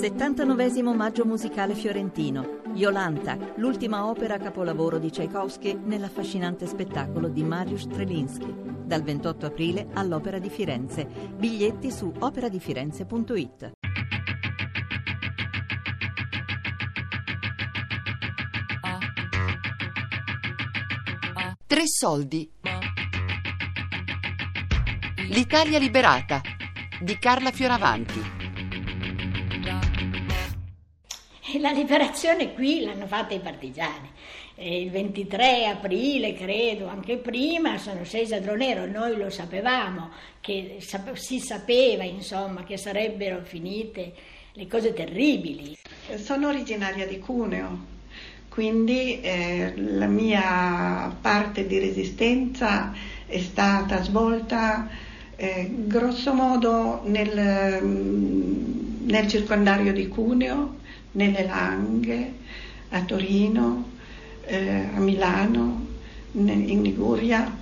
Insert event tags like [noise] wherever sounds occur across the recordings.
79 Maggio musicale fiorentino. Iolanta, l'ultima opera capolavoro di Tchaikovsky nell'affascinante spettacolo di Mariusz Strelinski. Dal 28 aprile all'Opera di Firenze. Biglietti su operadifirenze.it. Tre soldi. L'Italia liberata di Carla Fioravanti. E la liberazione qui l'hanno fatta i partigiani. Il 23 aprile, credo, anche prima, sono scesi a Dronero. Noi lo sapevamo, che si sapeva, insomma, che sarebbero finite le cose terribili. Sono originaria di Cuneo, quindi eh, la mia parte di resistenza è stata svolta eh, grosso modo nel, nel circondario di Cuneo, nelle Langhe, a Torino, eh, a Milano, in Liguria.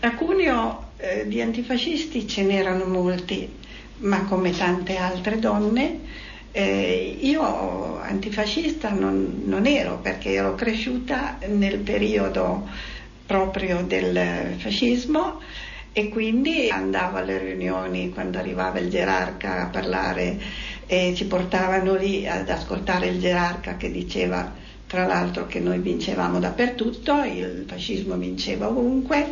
A Cuneo eh, di antifascisti ce n'erano molti, ma come tante altre donne, eh, io antifascista non, non, ero perché ero cresciuta nel periodo proprio del fascismo e quindi andavo alle riunioni quando arrivava il gerarca a parlare e ci portavano lì ad ascoltare il gerarca che diceva tra l'altro che noi vincevamo dappertutto, il fascismo vinceva ovunque,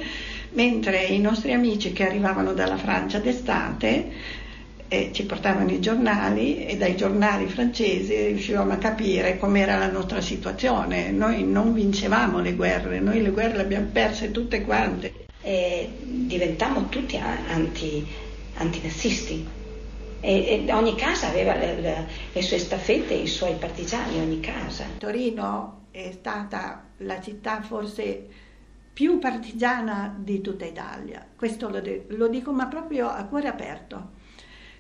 mentre i nostri amici che arrivavano dalla Francia d'estate eh, ci portavano i giornali e dai giornali francesi riuscivamo a capire com'era la nostra situazione. Noi non vincevamo le guerre, noi le guerre le abbiamo perse tutte quante. E diventammo tutti anti, antinazisti e, e ogni casa aveva le, le, le sue staffette, i suoi partigiani, ogni casa. Torino è stata la città forse più partigiana di tutta Italia, questo lo, lo dico ma proprio a cuore aperto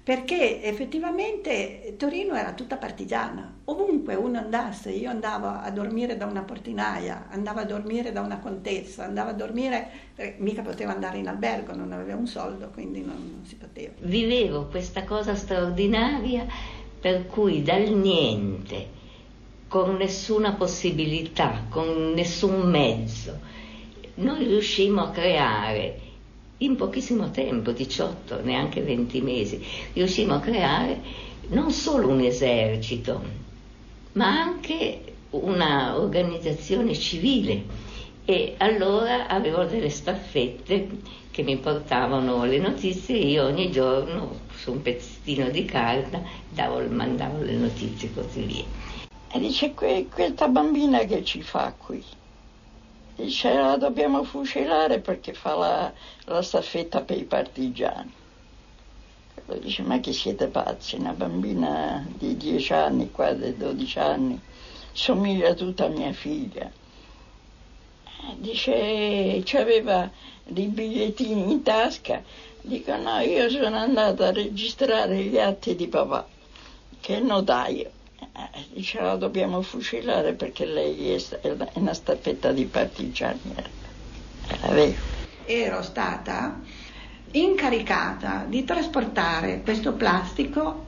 perché effettivamente Torino era tutta partigiana, ovunque uno andasse, io andavo a dormire da una portinaia, andavo a dormire da una contessa, andavo a dormire, eh, mica potevo andare in albergo, non avevo un soldo, quindi non, non si poteva. Vivevo questa cosa straordinaria per cui dal niente, con nessuna possibilità, con nessun mezzo, noi riuscimmo a creare in pochissimo tempo, 18, neanche 20 mesi, riuscimmo a creare non solo un esercito, ma anche una organizzazione civile. E allora avevo delle staffette che mi portavano le notizie e io ogni giorno su un pezzettino di carta davo, mandavo le notizie così via. E dice, questa bambina che ci fa qui? Dice la dobbiamo fucilare perché fa la, la staffetta per i partigiani. Quello dice ma che siete pazzi, una bambina di 10 anni, qua di 12 anni, somiglia tutta a mia figlia. Dice aveva dei bigliettini in tasca. Dico no, io sono andata a registrare gli atti di papà, che è notaio. Eh, diceva dobbiamo fucilare perché lei è, una staffetta di partigiani. Eh, Ero stata incaricata di trasportare questo plastico,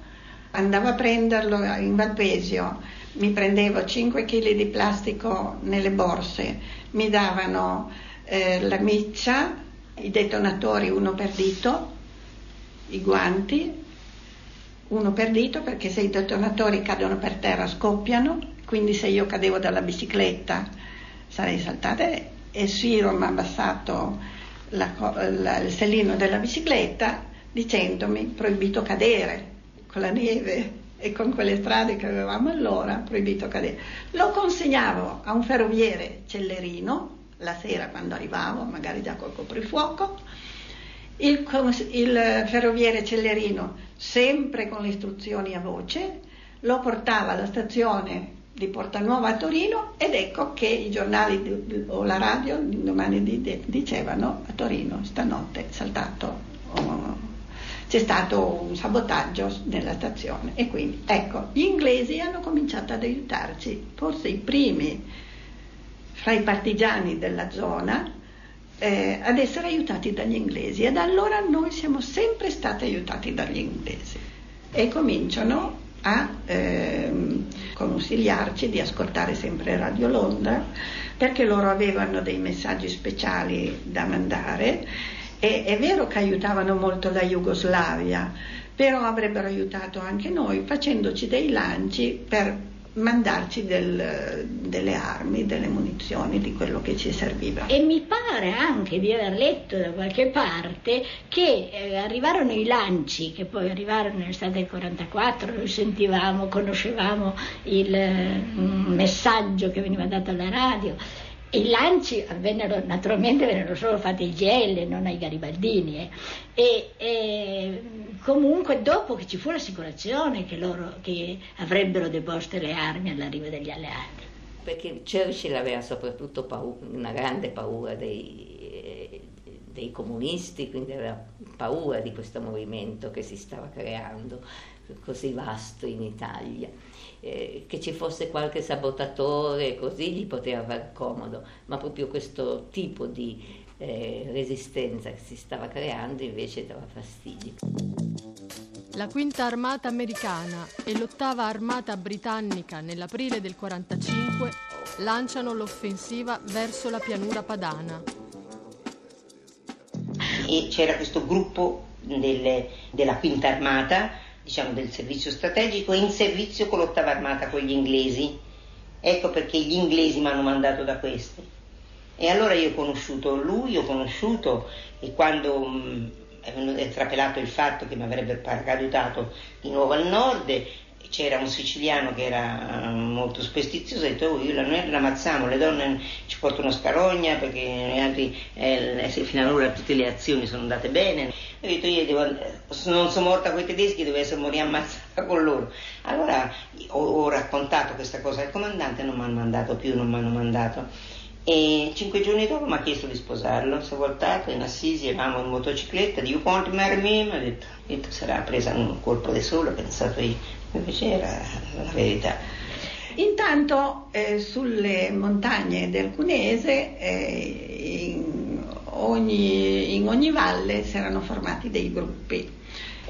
andavo a prenderlo in Valpesio, mi prendevo 5 kg di plastico nelle borse, mi davano eh, la miccia, i detonatori uno per dito, i guanti, uno per dito perché se i detonatori cadono per terra scoppiano, quindi se io cadevo dalla bicicletta sarei saltata e Siro mi ha abbassato la, la, il sellino della bicicletta dicendomi proibito cadere con la neve e con quelle strade che avevamo allora, proibito cadere. Lo consegnavo a un ferroviere cellerino la sera quando arrivavo, magari già col coprifuoco, il, il ferroviere Cellerino, sempre con le istruzioni a voce, lo portava alla stazione di Portanuova a Torino ed ecco che i giornali o la radio domani dicevano a Torino stanotte saltato, oh, c'è stato un sabotaggio nella stazione. E quindi ecco gli inglesi hanno cominciato ad aiutarci, forse i primi fra i partigiani della zona eh, ad essere aiutati dagli inglesi. E da allora noi siamo sempre stati aiutati dagli inglesi. E cominciano a ehm, consigliarci di ascoltare sempre Radio Londra perché loro avevano dei messaggi speciali da mandare. E è vero che aiutavano molto la Jugoslavia, però avrebbero aiutato anche noi facendoci dei lanci per mandarci del, delle armi, delle munizioni, di quello che ci serviva. E mi pare anche di aver letto da qualche parte che eh, arrivarono i lanci, che poi arrivarono nell'estate del 44, noi sentivamo, conoscevamo il mm, messaggio che veniva dato alla radio i lanci avvennero, naturalmente vennero solo fatti ai GL, non ai garibaldini. Eh. E, e, comunque dopo che ci fu l'assicurazione che loro che avrebbero deposte le armi all'arrivo degli alleati. Perché Churchill aveva soprattutto paura, una grande paura dei, dei comunisti, quindi aveva paura di questo movimento che si stava creando così vasto in Italia eh, che ci fosse qualche sabotatore, così gli poteva far comodo, ma proprio questo tipo di eh, resistenza che si stava creando invece dava fastidio. La quinta armata americana e l'ottava armata britannica nell'aprile del 45 lanciano l'offensiva verso la pianura padana. E c'era questo gruppo delle, della quinta armata diciamo, del servizio strategico in servizio con l'ottava armata con gli inglesi. Ecco perché gli inglesi mi hanno mandato da questi. E allora io ho conosciuto lui, ho conosciuto e quando mh, è trapelato il fatto che mi avrebbe paracadutato di nuovo al nord c'era un siciliano che era eh, molto superstizioso e ha detto oh, io, noi la ammazziamo, le donne ci portano scarogna perché altri eh, fino ad ora tutte le azioni sono andate bene. Ho detto io devo, non sono morta con i tedeschi, devo essere morire ammazzata con loro. Allora ho, ho raccontato questa cosa al comandante, non mi hanno mandato più, non mi hanno mandato. E cinque giorni dopo mi ha chiesto di sposarlo, si è voltato in Assisi, eravamo in motocicletta, dico quanto marry me? Mi ha detto, detto sarà presa un colpo di sole, ho pensato io, invece era la verità. Intanto eh, sulle montagne del Cunese eh, in, ogni, in ogni valle si erano formati dei gruppi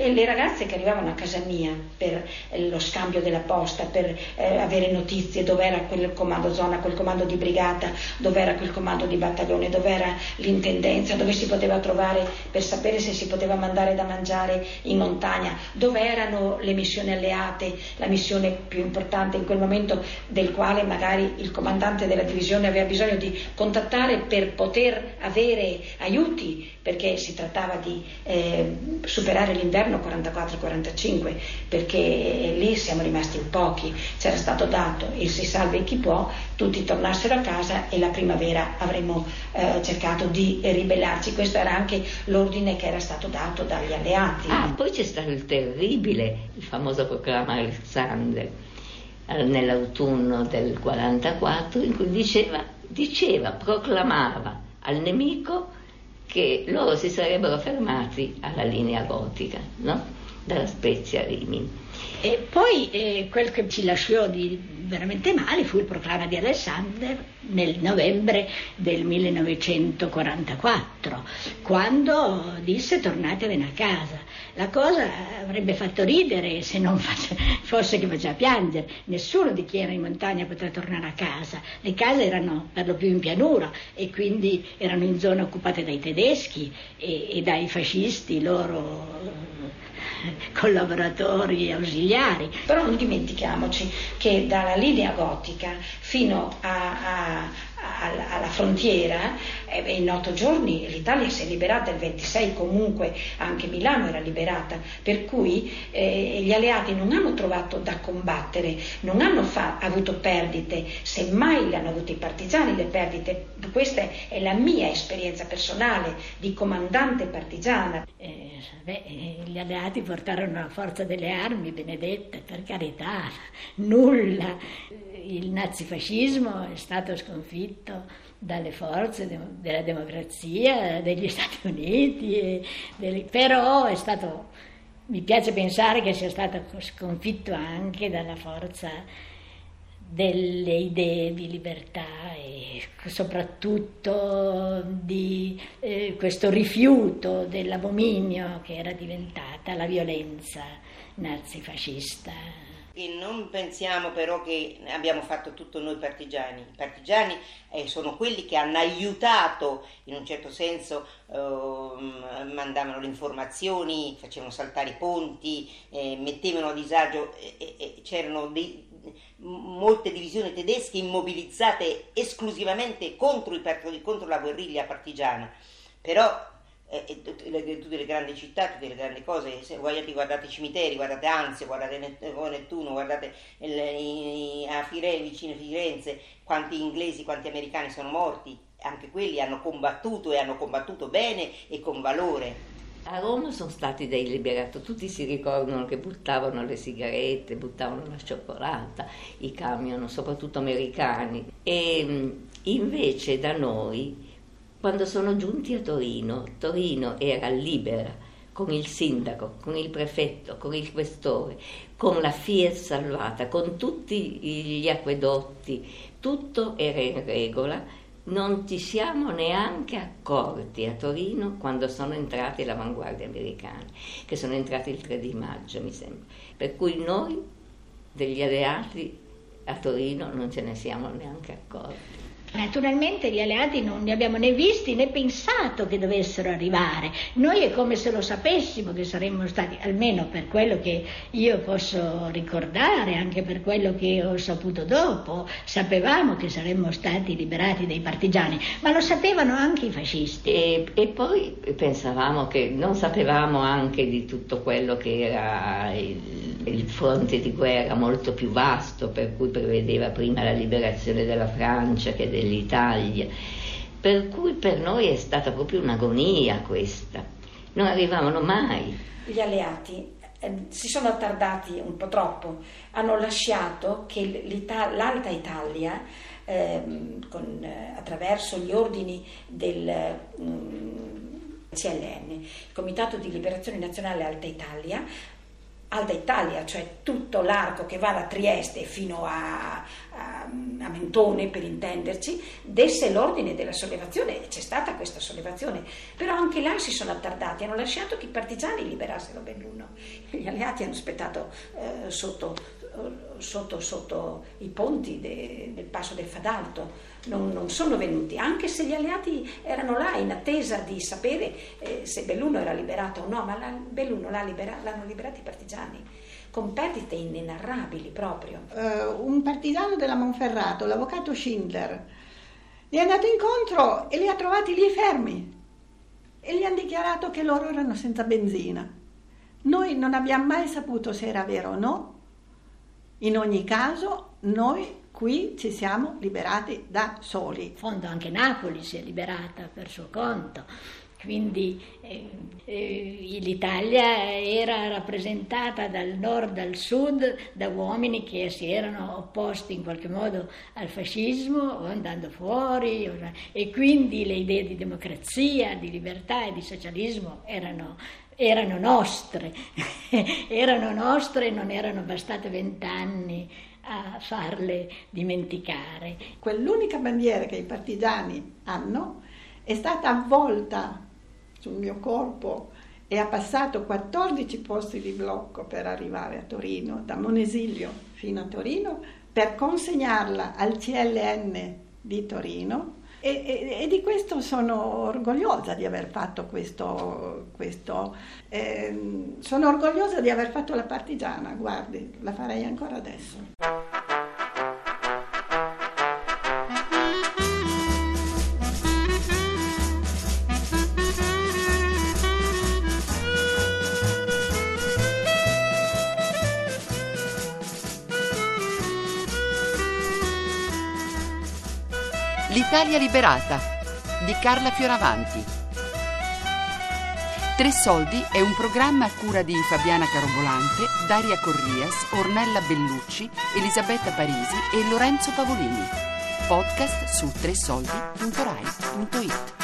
e le ragazze che arrivavano a casa mia per eh, lo scambio della posta, per eh, avere notizie dove era quel comando zona, quel comando di brigata, dove era quel comando di battaglione, dove era l'intendenza, dove si poteva trovare per sapere se si poteva mandare da mangiare in montagna, dove erano le missioni alleate, la missione più importante in quel momento del quale magari il comandante della divisione aveva bisogno di contattare per poter avere aiuti, perché si trattava di eh, superare l'inverno governo 44-45 perché lì siamo rimasti in pochi, c'era stato dato il si salve chi può, tutti tornassero a casa e la primavera avremmo eh, cercato di ribellarci, questo era anche l'ordine che era stato dato dagli alleati. Ah, poi c'è stato il terribile, il famoso proclama Alexander eh, nell'autunno del 44 in cui diceva, diceva, proclamava al nemico che loro si sarebbero fermati alla linea gotica, no? Dalla Spezia Rimini. E poi eh, quel che ci lasciò veramente male fu il proclama di Alexander nel novembre del 1944, quando disse tornatevene a casa. La cosa avrebbe fatto ridere se non [laughs] fosse che faceva piangere. Nessuno di chi era in montagna potrà tornare a casa. Le case erano per lo più in pianura e quindi erano in zone occupate dai tedeschi e, e dai fascisti, loro [laughs] collaboratori ausiliari. Però non dimentichiamoci che dalla linea gotica fino a, a, alla frontiera, eh, in otto giorni l'Italia si è liberata, il 26 comunque anche Milano era liberata, per cui eh, gli alleati non hanno trovato da combattere, non hanno fa- avuto perdite, semmai le hanno avute i partigiani le perdite, questa è la mia esperienza personale di comandante partigiana. Eh, beh, gli alleati portarono la forza delle armi, benedette, per carità, nulla. Il nazifascismo è stato sconfitto dalle forze de- della democrazia degli [laughs] Stati Uniti, delle... però è stato, mi piace pensare che sia stato sconfitto anche dalla forza delle idee di libertà e soprattutto di eh, questo rifiuto dell'abominio che era diventata la violenza nazifascista che non pensiamo però che abbiamo fatto tutto noi partigiani. I partigiani eh, sono quelli che hanno aiutato, in un certo senso, eh, mandavano le informazioni, facevano saltare i ponti, eh, mettevano a disagio, c'erano dei, molte divisioni tedesche immobilizzate esclusivamente contro, i, contro la guerriglia partigiana. Però eh, tutte, le, tutte, le, grandi città, tutte le grandi cose, se guardate, guardate i cimiteri, guardate Anzio, guardate Nettuno, guardate il, i, a Firenze, vicino a Firenze, quanti inglesi, quanti americani sono morti, anche quelli hanno combattuto e hanno combattuto bene e con valore. A Roma sono stati dei liberatori, tutti si ricordano che buttavano le sigarette, buttavano la cioccolata, i camion, soprattutto americani. E invece da noi quando sono giunti a Torino, Torino era libera con il sindaco, con il prefetto, con il questore, con la Fiat salvata, con tutti gli acquedotti, tutto era in regola. Non ci siamo neanche accorti a Torino quando sono entrate le avanguardie americane, che sono entrate il 3 di maggio, mi sembra. Per cui noi degli alleati a Torino non ce ne siamo neanche accorti. Naturalmente gli alleati non li abbiamo né visti né pensato che dovessero arrivare. Noi è come se lo sapessimo che saremmo stati, almeno per quello che io posso ricordare, anche per quello che ho saputo dopo, sapevamo che saremmo stati liberati dai partigiani, ma lo sapevano anche i fascisti. E, e poi pensavamo che non sapevamo anche di tutto quello che era il, il fronte di guerra molto più vasto, per cui prevedeva prima la liberazione della Francia che dell'Italia. Per cui per noi è stata proprio un'agonia questa. Non arrivavano mai. Gli alleati eh, si sono attardati un po' troppo, hanno lasciato che l'Alta Italia, eh, con, eh, attraverso gli ordini del mm, CLN, il Comitato di Liberazione Nazionale Alta Italia, Alta Italia, cioè tutto l'arco che va da Trieste fino a, a, a, Mentone, per intenderci, desse l'ordine della sollevazione e c'è stata questa sollevazione. Però anche là si sono attardati, hanno lasciato che i partigiani liberassero Belluno. Gli alleati hanno aspettato eh, sotto, sotto, sotto, i ponti de, del passo del Fadalto non, non, sono venuti, anche se gli alleati erano là in attesa di sapere eh, se Belluno era liberato o no, ma la, Belluno l'ha libera, l'hanno liberato i partigiani con perdite inenarrabili proprio. Uh, un partigiano della Monferrato, l'avvocato Schindler, gli è andato incontro e li ha trovati lì fermi e gli hanno dichiarato che loro erano senza benzina. Noi non abbiamo mai saputo se era vero o no, in ogni caso noi qui ci siamo liberati da soli. In fondo anche Napoli si è liberata per suo conto. Quindi eh, eh, l'Italia era rappresentata dal nord al sud da uomini che si erano opposti in qualche modo al fascismo o andando fuori o, e quindi le idee di democrazia, di libertà e di socialismo erano, erano nostre, [laughs] erano nostre e non erano bastate vent'anni a farle dimenticare. Quell'unica bandiera che i partigiani hanno è stata avvolta sul mio corpo e ha passato 14 posti di blocco per arrivare a Torino, da Monesilio fino a Torino, per consegnarla al CLN di Torino e, e, e, di questo sono orgogliosa di aver fatto questo, questo eh, sono orgogliosa di aver fatto la partigiana, guardi, la farei ancora adesso. L'Italia liberata di Carla Fioravanti. Tre soldi è un programma a cura di Fabiana Carobolante, Daria Corrias, Ornella Bellucci, Elisabetta Parisi e Lorenzo Pavolini. Podcast su tresoldi.rai.it.